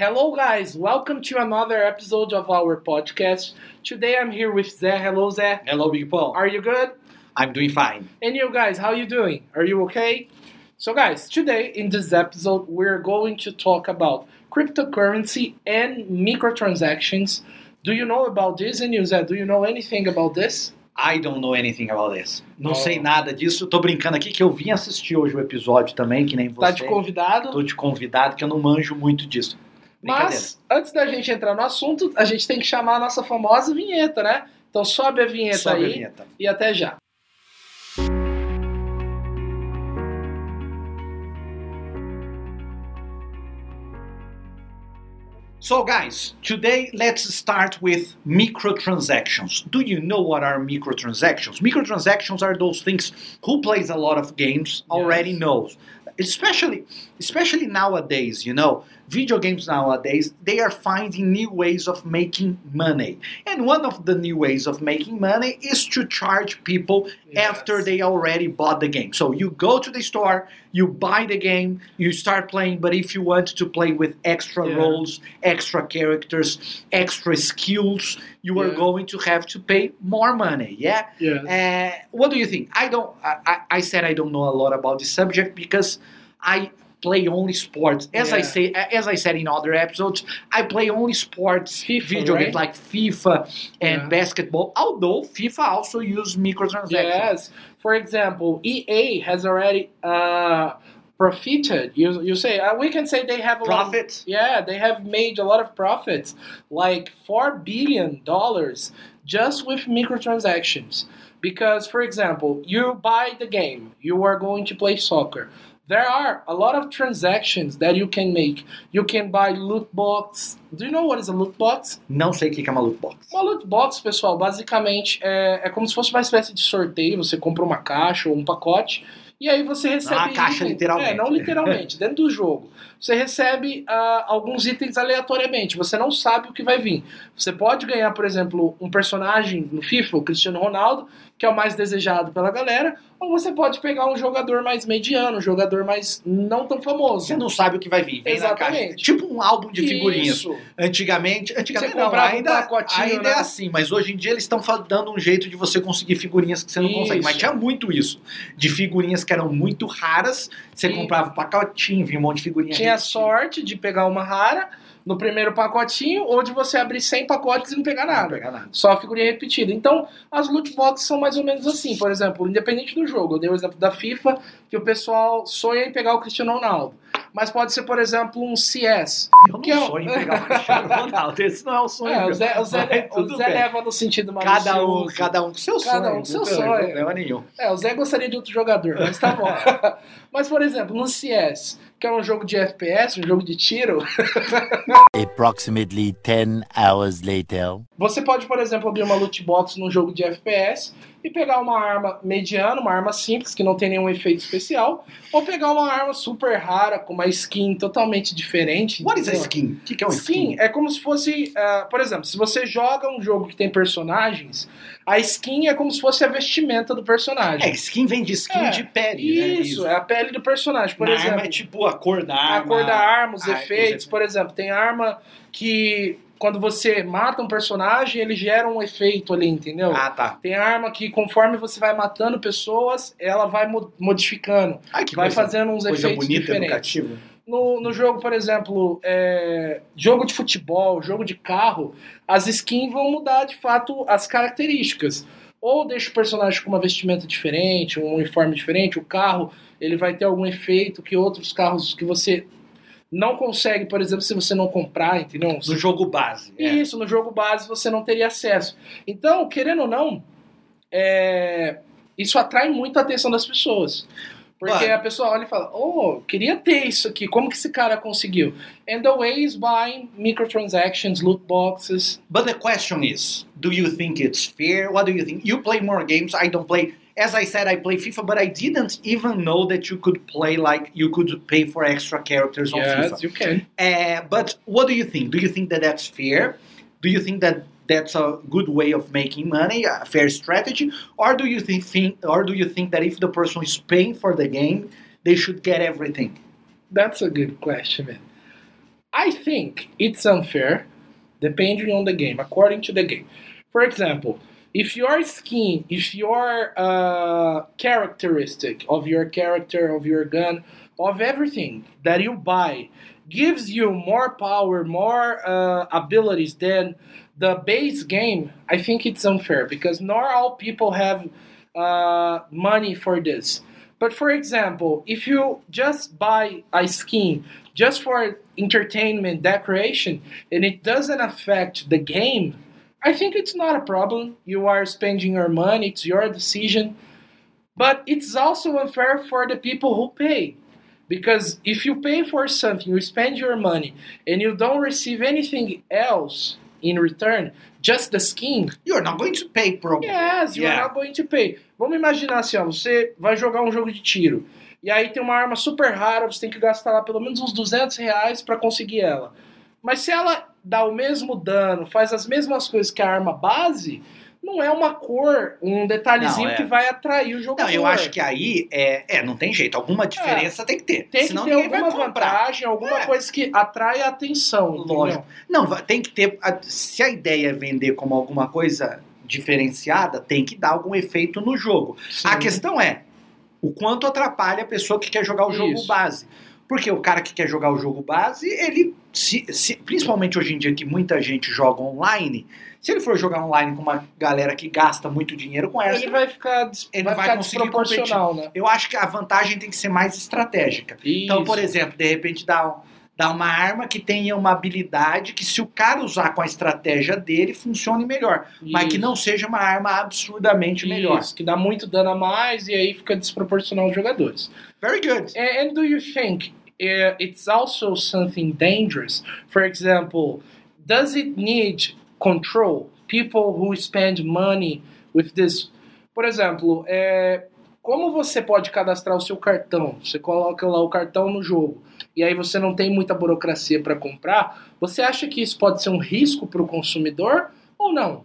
Hello, guys. Welcome to another episode of our podcast. Today I'm here with Zé. Hello, Zé. Hello, Big Paul. Are you good? I'm doing fine. And you guys, how you doing? Are you okay? So, guys, today in this episode we're going to talk about cryptocurrency and microtransactions. Do you know about this, and you, Zé? Do you know anything about this? I don't know anything about this. Não Oh. sei nada disso. Tô brincando aqui que eu vim assistir hoje o episódio também, que nem você. Tá de convidado. Tô de convidado, que eu não manjo muito disso. Mas, antes da gente entrar no assunto, a gente tem que chamar a nossa famosa vinheta, né? Então sobe a vinheta Sobe a aí vinheta. e até já. So, guys, today let's start with microtransactions. Do you know what are microtransactions? Microtransactions are those things who plays a lot of games already Yes. knows. Especially, especially nowadays, you know, video games nowadays they are finding new ways of making money, and one of the new ways of making money is to charge people Yes. after they already bought the game. So you go to the store, you buy the game, you start playing, but if you want to play with extra Yeah. roles, extra characters, extra skills, you are going to have to pay more money. Yeah. Yes. Uh, what do you think? I don't. I, I- I said I don't know a lot about this subject because I play only sports. As I say, as I said in other episodes, I play only sports FIFA, video right? games like FIFA and Yeah. basketball. Although FIFA also use microtransactions. Yes. For example, EA has already uh, profited. You, you say uh, we can say they have a lot of- yeah, they have made a lot of profits, like four billion dollars just with microtransactions. Because, for example, you buy the game, you are going to play soccer. There are a lot of transactions that you can make. You can buy loot box. Do you know what is a loot box? Não sei o que é uma loot box. Uma loot box, pessoal, basicamente é, é como se fosse uma espécie de sorteio. Você compra uma caixa ou um pacote e aí você recebe. Não, a caixa, literalmente. É, não literalmente, dentro do jogo. Você recebe ah, alguns itens aleatoriamente. Você não sabe o que vai vir. Você pode ganhar, por exemplo, um personagem no FIFA, o Cristiano Ronaldo, que é o mais desejado pela galera, ou você pode pegar um jogador mais mediano, um jogador mais não tão famoso. Você não sabe o que vai vir. Vem na caixa. Exatamente. Tipo um álbum de figurinhas. Isso. Antigamente, antigamente Você não, comprava um ainda, pacotinho, ainda né? é assim, mas hoje em dia eles estão dando um jeito de você conseguir figurinhas que você não consegue. Mas Isso. tinha muito isso. De figurinhas que eram muito raras, você E- comprava um pacotinho, vinha um monte de figurinha. Tinha sorte de pegar uma rara no primeiro pacotinho ou de você abrir 100 pacotes e não pegar Não nada. pega nada. Só a figurinha repetida. Então, as loot boxes são mais ou menos assim. Por exemplo, independente do jogo. Eu dei o exemplo da FIFA, que o pessoal sonha em pegar o Cristiano Ronaldo. Mas pode ser, por exemplo, um CS. Eu não Que é um- sonho em pegar o Cristiano Ronaldo. Esse não é o sonho. É, o. Zé, o Zé, o Zé leva no sentido Cada um, cada um com seu Cada sonho. um com seu não tem sonho. problema nenhum. É, o Zé gostaria de outro jogador, mas tá bom. mas, por exemplo, no CS, que é um jogo de FPS, um jogo de tiro, Approximately 10 hours later. Você pode, por exemplo, abrir uma loot box num jogo de FPS e pegar uma arma mediana, uma arma simples que não tem nenhum efeito especial, ou pegar uma arma super rara com uma skin totalmente diferente. What is a skin? O que, que é um Skin skin? é como se fosse, ah, por exemplo, se você joga um jogo que tem personagens, a skin é como se fosse a vestimenta do personagem. É, skin vem de skin É, de pele, né? Isso, é a pele do personagem. Por Na exemplo, arma é tipo a cor da a arma. cor da arma, os Ah, os efeitos. efeitos. Por exemplo, tem arma que quando você mata um personagem, ele gera um efeito ali, entendeu? Ah, tá. Tem arma que conforme você vai matando pessoas, ela vai mo- modificando, Ai, que vai coisa, fazendo uns coisa efeitos bonita, diferentes. educativa. No, no jogo, por exemplo, é, jogo de futebol, jogo de carro, as skins vão mudar de fato as características. Ou deixa o personagem com uma vestimenta diferente, um uniforme diferente, o carro ele vai ter algum efeito que outros carros que você não consegue, por exemplo, se você não comprar, entendeu? No jogo base. é. Isso, no jogo base você não teria acesso. Então, querendo ou não, é, isso atrai muito a atenção das pessoas. Porque Claro. a pessoa olha e fala, oh, queria ter isso aqui, como que esse cara conseguiu? And the way is buying microtransactions, loot boxes. But the question is, do you think it's fair? What do you think? You play more games. I don't play. As I said, I play FIFA, but I didn't even know that you could play like you could pay for extra characters on FIFA. you can. Uh, but what do you think? Do you think that that's fair? Do you think that that's a good way of making money, a fair strategy, or do you think, think or do you think that if the person is paying for the game, they should get everything? That's a good question, man. I think it's unfair depending on the game, according to the game. For example, if your skin, if your uh, characteristic of your character, of your gun, of everything that you buy gives you more power, more uh, abilities than the base game, I think it's unfair because not all people have uh, money for this. But for example, if you just buy a skin just for entertainment, decoration, and it doesn't affect the game, I think it's not a problem. You are spending your money, it's your decision. But it's also unfair for the people who pay. Because if you pay for something, you spend your money, and you don't receive anything else in return, just the skin, You're not going to pay, probably. Yes, you Yeah. are not going to pay. Vamos imaginar assim, ó, você vai jogar um jogo de tiro. E aí tem uma arma super rara, você tem que gastar lá pelo menos uns 200 reais pra conseguir ela. Mas se ela dá o mesmo dano, faz as mesmas coisas que a arma base, não é uma cor, um detalhezinho Não, é. que vai atrair o jogador. Não, eu acho que aí é, é, não tem jeito. Alguma diferença tem que ter. tem que senão ter ninguém vai alguma vantagem, alguma É. coisa que atrai a atenção. entendeu? Lógico. Não, tem que ter. Se a ideia é vender como alguma coisa diferenciada, tem que dar algum efeito no jogo. Sim. A questão é o quanto atrapalha a pessoa que quer jogar o jogo Isso. base. Porque o cara que quer jogar o jogo base, ele. Se, se- principalmente hoje em dia que muita gente joga online, se ele for jogar online com uma galera que gasta muito dinheiro com essa, Ele vai ficar, Ele vai vai ficar conseguir desproporcional, né? eu acho que a vantagem tem que ser mais estratégica. Então, Isso. por exemplo, de repente dá, dá uma arma que tenha uma habilidade que, se o cara usar com a estratégia dele, funcione melhor. Mas que Isso. não seja uma arma absurdamente melhor. Isso, que dá muito dano a mais e aí fica desproporcional aos jogadores. Very good. And, and do you think uh, it's also something dangerous? For example, does it need control? People who spend money with this. Por exemplo, é, como você pode cadastrar o seu cartão? Você coloca lá o cartão no jogo e aí você não tem muita burocracia para comprar. Você acha que isso pode ser um risco para o consumidor ou não?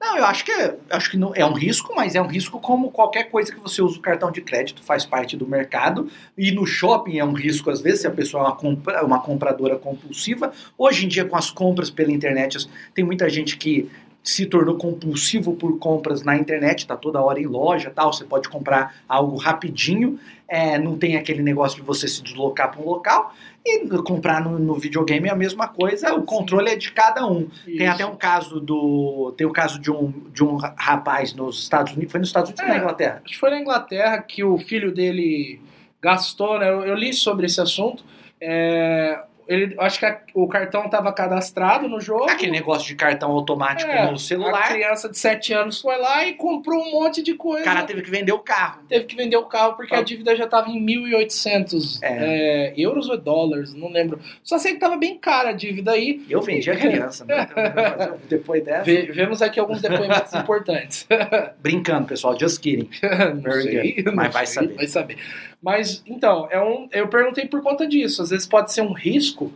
Não, eu acho que, acho que não, é um risco, mas é um risco como qualquer coisa que você usa o cartão de crédito, faz parte do mercado. E no shopping é um risco, às vezes, se a pessoa é uma, compra, uma compradora compulsiva. Hoje em dia, com as compras pela internet, tem muita gente que se tornou compulsivo por compras na internet, tá toda hora em loja tal, você pode comprar algo rapidinho, é, não tem aquele negócio de você se deslocar para um local, e comprar no, no videogame é a mesma coisa, o controle é de cada um. Tem até um caso do. Tem o caso de um, de um rapaz nos Estados Unidos. Foi nos Estados Unidos ou É. na Inglaterra? Acho que foi na Inglaterra que o filho dele gastou, né? Eu, eu li sobre esse assunto. É, ele, acho que a- o cartão estava cadastrado no jogo. Aquele negócio de cartão automático É, no A celular. criança de 7 anos foi lá e comprou um monte de O coisa. cara teve que vender o carro. Teve que vender o carro porque Ah. a dívida já estava em 1.800 é, euros ou dólares, não lembro. Só sei que estava bem cara a dívida aí. Eu vendi a criança. né? Depois dessa. Ve- vemos aqui alguns depoimentos importantes. Brincando, pessoal. Just kidding. Very good. Mas vai saber. Vai saber. Mas, então, é um, eu perguntei por conta disso. Às vezes pode ser um risco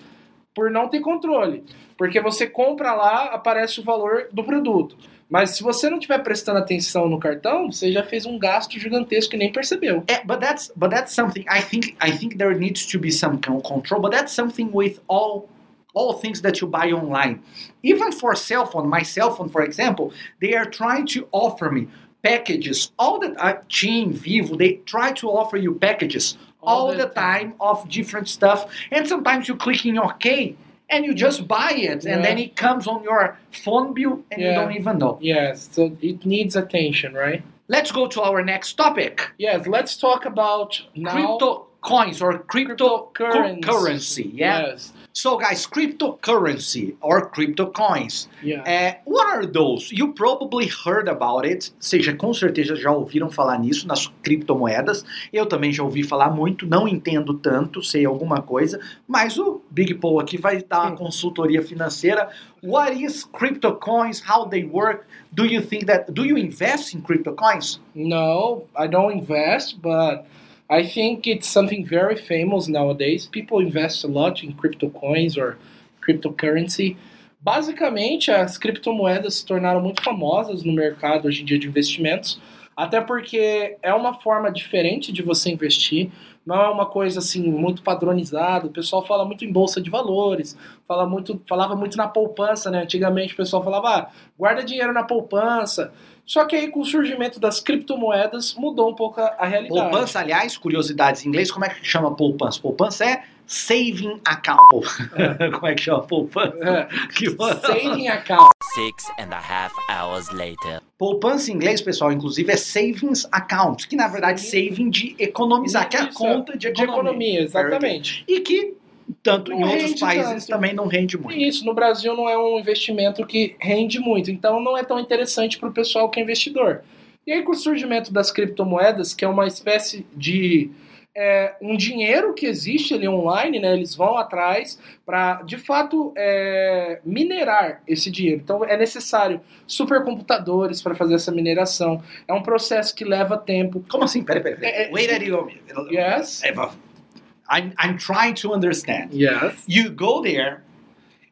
por não ter controle. Porque você compra lá, aparece o valor do produto. Mas se você não estiver prestando atenção no cartão, você já fez um gasto gigantesco e nem percebeu. É, but that's but that's something I think I think there needs to be some con- control. But that's something with all all things that you buy online. Even for cell phone, my cell phone, for example, they are trying to offer me packages. All the uh, Team, Vivo, they try to offer you packages all, the, time. of different stuff. And sometimes you click in OK and you just buy it, and then it comes on your phone bill, and you don't even know. Yes, so it needs attention, right? Let's go to our next topic. Yes, let's talk about now crypto coins or crypto cryptocurrency. currency. Yeah. Yes. So, guys, cryptocurrency or crypto coins. Yeah. Uh, what are those? You probably heard about it. Seja, com certeza já ouviram falar nisso nas criptomoedas. Eu também já ouvi falar muito. Não entendo tanto, sei alguma coisa. Mas o Big Paul aqui vai dar uma consultoria financeira. What is crypto coins? How they work? Do you think that? Do you invest in crypto coins? No, I don't invest, but I think it's something very famous nowadays. People invest a lot in crypto coins or cryptocurrency. Basicamente, as criptomoedas se tornaram muito famosas no mercado hoje em dia de investimentos, Até porque é uma forma diferente de você investir, não é uma coisa assim muito padronizada. O pessoal fala muito em bolsa de valores, fala muito, falava muito na poupança, né? Antigamente o pessoal falava, ah, guarda dinheiro na poupança. Só que aí com o surgimento das criptomoedas mudou um pouco a, a realidade. Poupança, aliás, curiosidades em inglês, como é que chama poupança? Poupança é saving account. como é que chama poupança? É, Que- saving account. Six and a half hours later. Poupança em inglês, pessoal, inclusive é savings account, que na verdade saving de economizar, que é a conta de De economia. economia, exatamente. E que, tanto em Não outros rende países, tanto. também não rende muito. E isso, no Brasil não é um investimento que rende muito, então não é tão interessante para o pessoal que é investidor. E aí com o surgimento das criptomoedas, que é uma espécie de é, um dinheiro que existe ali online, né? Eles vão atrás para, de fato, é, minerar esse dinheiro. Então é necessário supercomputadores para fazer essa mineração. É um processo que leva tempo. Como assim? Peraí, peraí. É, é, peraí. Wait a minute. Yes. I'm, I'm trying to understand. Yes. You go there,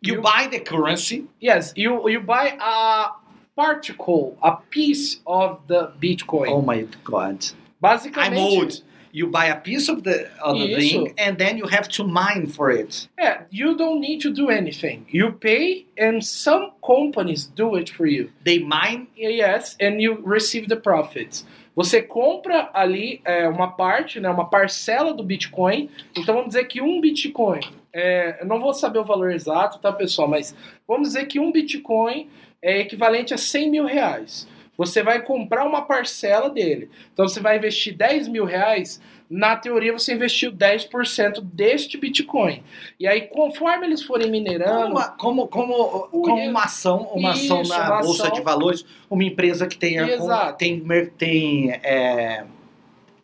you, You- buy the currency, Yes. You you buy a particle, a piece of the Bitcoin. Oh my god. Basicamente. I'm old. You buy a piece of the, of the thing and then you have to mine for it. Yeah, you don't need to do anything. You pay, and some companies do it for you. They mine. Yes, and you receive the profits. Você compra ali é, uma parte, né, uma parcela do Bitcoin. Então vamos dizer que um Bitcoin, é, eu não vou saber o valor exato, tá pessoal? Mas vamos dizer que um Bitcoin é equivalente a 100 mil reais. Você vai comprar uma parcela dele. Então você vai investir 10 mil reais. Na teoria você investiu 10% deste Bitcoin. E aí, conforme eles forem Como minerando. uma, como, como, como uma ação, uma ação Isso, na uma Bolsa ação. de Valores, uma empresa que tem, Exato. tem, tem é,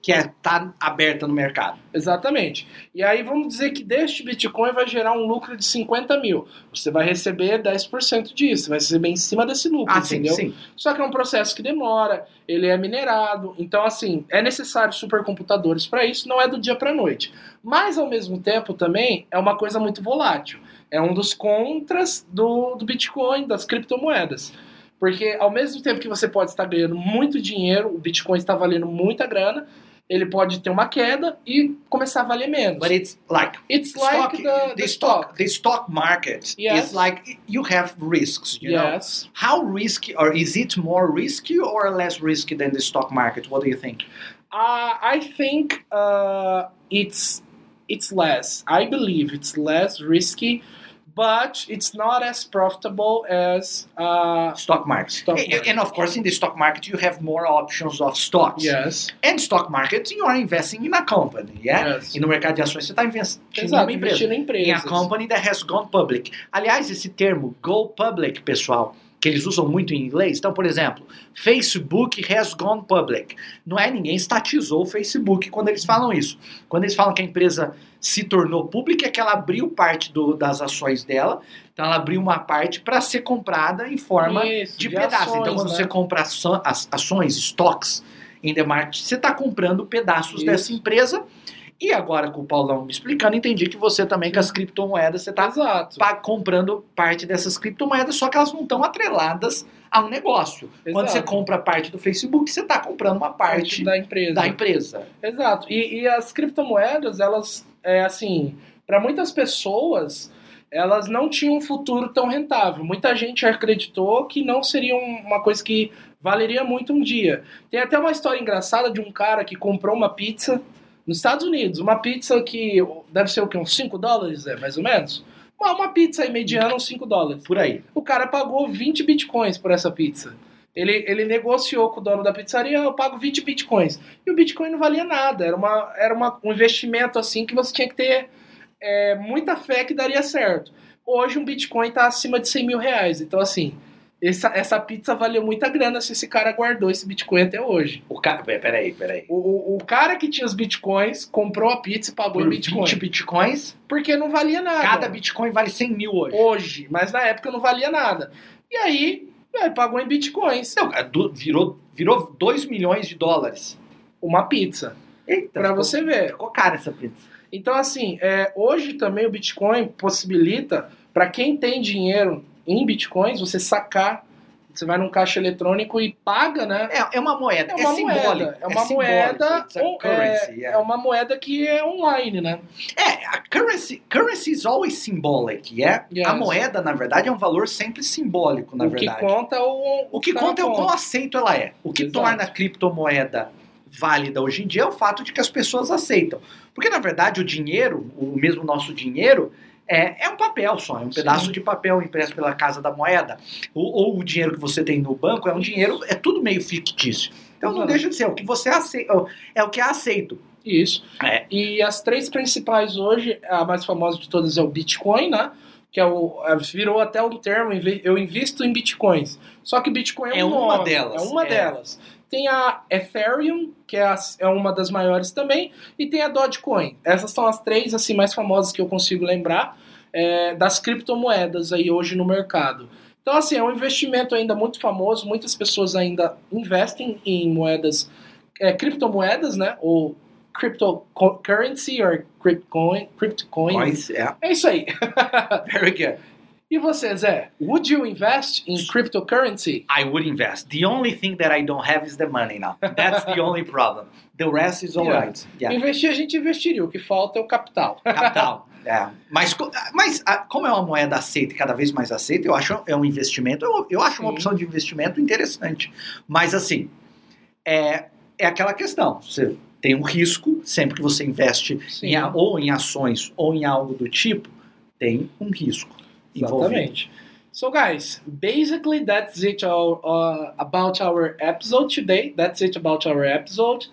que está é, tá aberta no mercado. Exatamente. E aí vamos dizer que deste Bitcoin vai gerar um lucro de 50 mil. Você vai receber 10% disso, vai receber em cima desse lucro, Ah, sim, entendeu? sim. Só que é um processo que demora, ele é minerado, então assim, é necessário supercomputadores para isso, não é do dia para noite. Mas ao mesmo tempo também é uma coisa muito volátil. É um dos contras do, do Bitcoin, das criptomoedas. Porque ao mesmo tempo que você pode estar ganhando muito dinheiro, o Bitcoin está valendo muita grana, ele pode ter uma queda e começar a valer menos. But it's like It's stock, like the, the, stock, the stock market Yes. is like you have risks, you know. Yes. How risky, or is it more risky or less risky than the stock market? What do you think? Uh, I think uh, it's it's less. I believe it's less risky, but it's not as profitable as uh, Stock market. Stock market. And of course, in the stock market, you have more options of stocks. yes. And stock market, you are investing in a company, yeah? Yes. E no mercado de ações, você está investindo Exato, numa empresa. investindo em In a empresas. company that has gone public. Aliás, esse termo go public, pessoal, que eles usam muito em inglês. Então, por exemplo, Facebook has gone public. Não é ninguém estatizou o Facebook quando eles falam isso. Quando eles falam que a empresa se tornou pública, é que ela abriu parte do- das ações dela. Então, ela abriu uma parte para ser comprada em forma Isso, de, de pedaço. ações, então, quando né? você compra ações, stocks em the market, você está comprando pedaços Isso. dessa empresa. E agora, com o Paulão me explicando, entendi que você também, com as criptomoedas, você está Exato. comprando parte dessas criptomoedas, só que elas não estão atreladas a um negócio. Quando Exato. você compra parte do Facebook, você está comprando uma parte da empresa. da empresa. Exato. E, e as criptomoedas, elas, é assim, para muitas pessoas, elas não tinham um futuro tão rentável. Muita gente acreditou que não seria um- uma coisa que valeria muito um dia. Tem até uma história engraçada de um cara que comprou uma pizza nos Estados Unidos. Uma pizza que deve ser o quê? Uns 5 dólares, é, mais ou menos? Uma, uma pizza aí mediana, uns 5 dólares. Por aí. O cara pagou 20 bitcoins por essa pizza. Ele, ele negociou com o dono da pizzaria, eu pago 20 bitcoins. E o bitcoin não valia nada. Era, uma, era uma, um investimento assim que você tinha que ter é, muita fé que daria certo. Hoje um bitcoin está acima de 100 mil reais. Então, assim, essa, essa pizza valeu muita grana se esse cara guardou esse bitcoin até hoje. O cara. Peraí, peraí. O, o, o cara que tinha os bitcoins comprou a pizza e pagou Por em bitcoin. 20 bitcoins, Porque não valia nada. cada bitcoin vale 100 mil hoje. hoje, mas na época não valia nada. E aí, é, pagou em bitcoins Não, virou, virou 2 milhões de dólares. uma pizza, Eita, Pra ficou- você ver. Ficou cara essa pizza. Então assim, é, hoje também o Bitcoin possibilita para quem tem dinheiro em bitcoins você sacar Você vai num caixa eletrônico e paga, né? É, é uma moeda, É é, uma simbólico. moeda, é uma simbólico, moeda, currency, é, é uma moeda que é online, né? É, a currency, currency is always symbolic, yeah? Yes. A moeda, na verdade, é um valor sempre simbólico, na o verdade. que conta é o O que tá conta é o quão aceito ela é. O que Exato. torna a criptomoeda válida hoje em dia é o fato de que as pessoas aceitam. Porque, na verdade, o dinheiro, o mesmo nosso dinheiro, é, é um papel só, é um Sim. pedaço de papel impresso pela Casa da Moeda. Ou, ou o dinheiro que você tem no banco é um dinheiro, é tudo meio fictício. Então não deixa de ser, o que você aceita, é o que é aceito. Isso. É. E as três principais hoje, a mais famosa de todas é o Bitcoin, né? Que é o, é, virou até um termo, eu invisto em Bitcoins. Só que Bitcoin é, É um uma nome, delas, É uma é. delas. Tem a Ethereum, que é, a- é uma das maiores também, e tem a Dogecoin. Essas são as três assim mais famosas que eu consigo lembrar é, das criptomoedas aí hoje no mercado. Então, assim, é um investimento ainda muito famoso, muitas pessoas ainda investem em moedas, é, criptomoedas, né? Ou cryptocurrency or cryptcoin, cryptocoins. Coins, é. É isso aí. Very good. E você, Zé? Would you invest in cryptocurrency? I would invest. The only thing that I don't have is the money now. That's the only problem. The rest is alright. Yeah. Investir a gente investiria, o que falta é o capital. Capital. É. Mas, mas ah, como é uma moeda aceita cada vez mais aceita, eu acho é um investimento, eu, eu acho uma Sim. opção de investimento interessante. Mas assim, é, é aquela questão. Você tem um risco, sempre que você investe em, ou em ações ou em algo do tipo, tem um risco. envolvido. Exatamente. So, guys, basically that's it all, uh, about our episode today. That's it about our episode.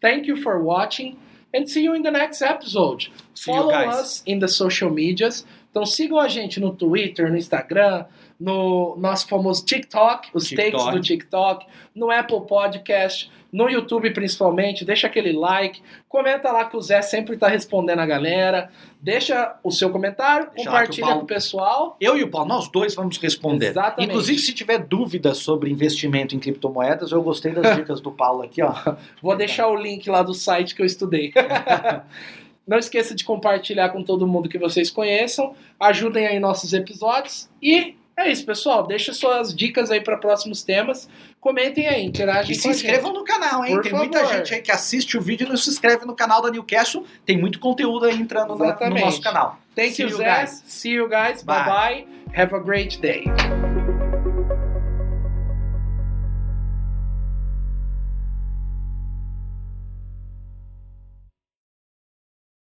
Thank you for watching and see you in the next episode. See you Follow guys. us in the social medias. Então sigam a gente no Twitter, no Instagram, no nosso famoso TikTok, os TikTok. takes do TikTok, no Apple Podcast, no YouTube principalmente. Deixa aquele like, comenta lá que o Zé sempre tá respondendo a galera. Deixa o seu comentário, Deixa que o compartilha Paulo- com o pessoal. Eu e o Paulo, nós dois vamos responder. Exatamente. Inclusive, se tiver dúvidas sobre investimento em criptomoedas, eu gostei das dicas do Paulo aqui, ó. Vou deixar o link lá do site que eu estudei. Não esqueça de compartilhar com todo mundo que vocês conheçam. Ajudem aí nossos episódios. E é isso, pessoal. Deixa suas dicas aí para próximos temas. Comentem aí, interagem E com se inscrevam no canal, hein? Por Tem muita favor. gente aí que assiste o vídeo e não se inscreve no canal da Newcastle. Tem muito conteúdo aí entrando na- no nosso canal. Thank See you, you Zé. guys. See you guys. Bye. bye. bye. Have a great day.